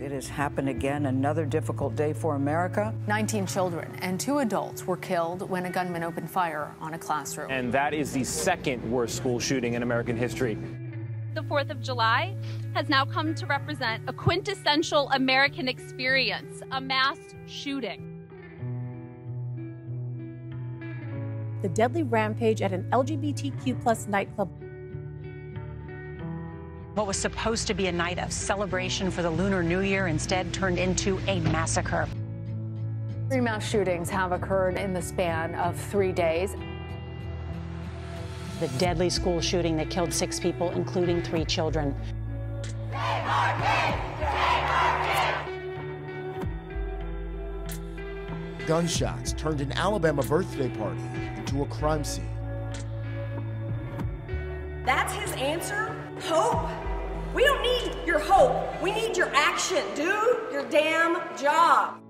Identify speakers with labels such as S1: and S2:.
S1: It has happened again, another difficult day for America.
S2: 19 children and two adults were killed when a gunman opened fire on a classroom.
S3: And that is the second worst school shooting in American history.
S4: The 4th of July has now come to represent a quintessential American experience a mass shooting.
S5: The deadly rampage at an LGBTQ plus nightclub
S6: what was supposed to be a night of celebration for the Lunar New Year instead turned into a massacre.
S2: Three mass shootings have occurred in the span of three days.
S6: The deadly school shooting that killed six people, including three children.
S7: Gunshots turned an Alabama birthday party into a crime scene.
S8: That's his answer? Hope? We don't need your hope. We need your action. Do your damn job.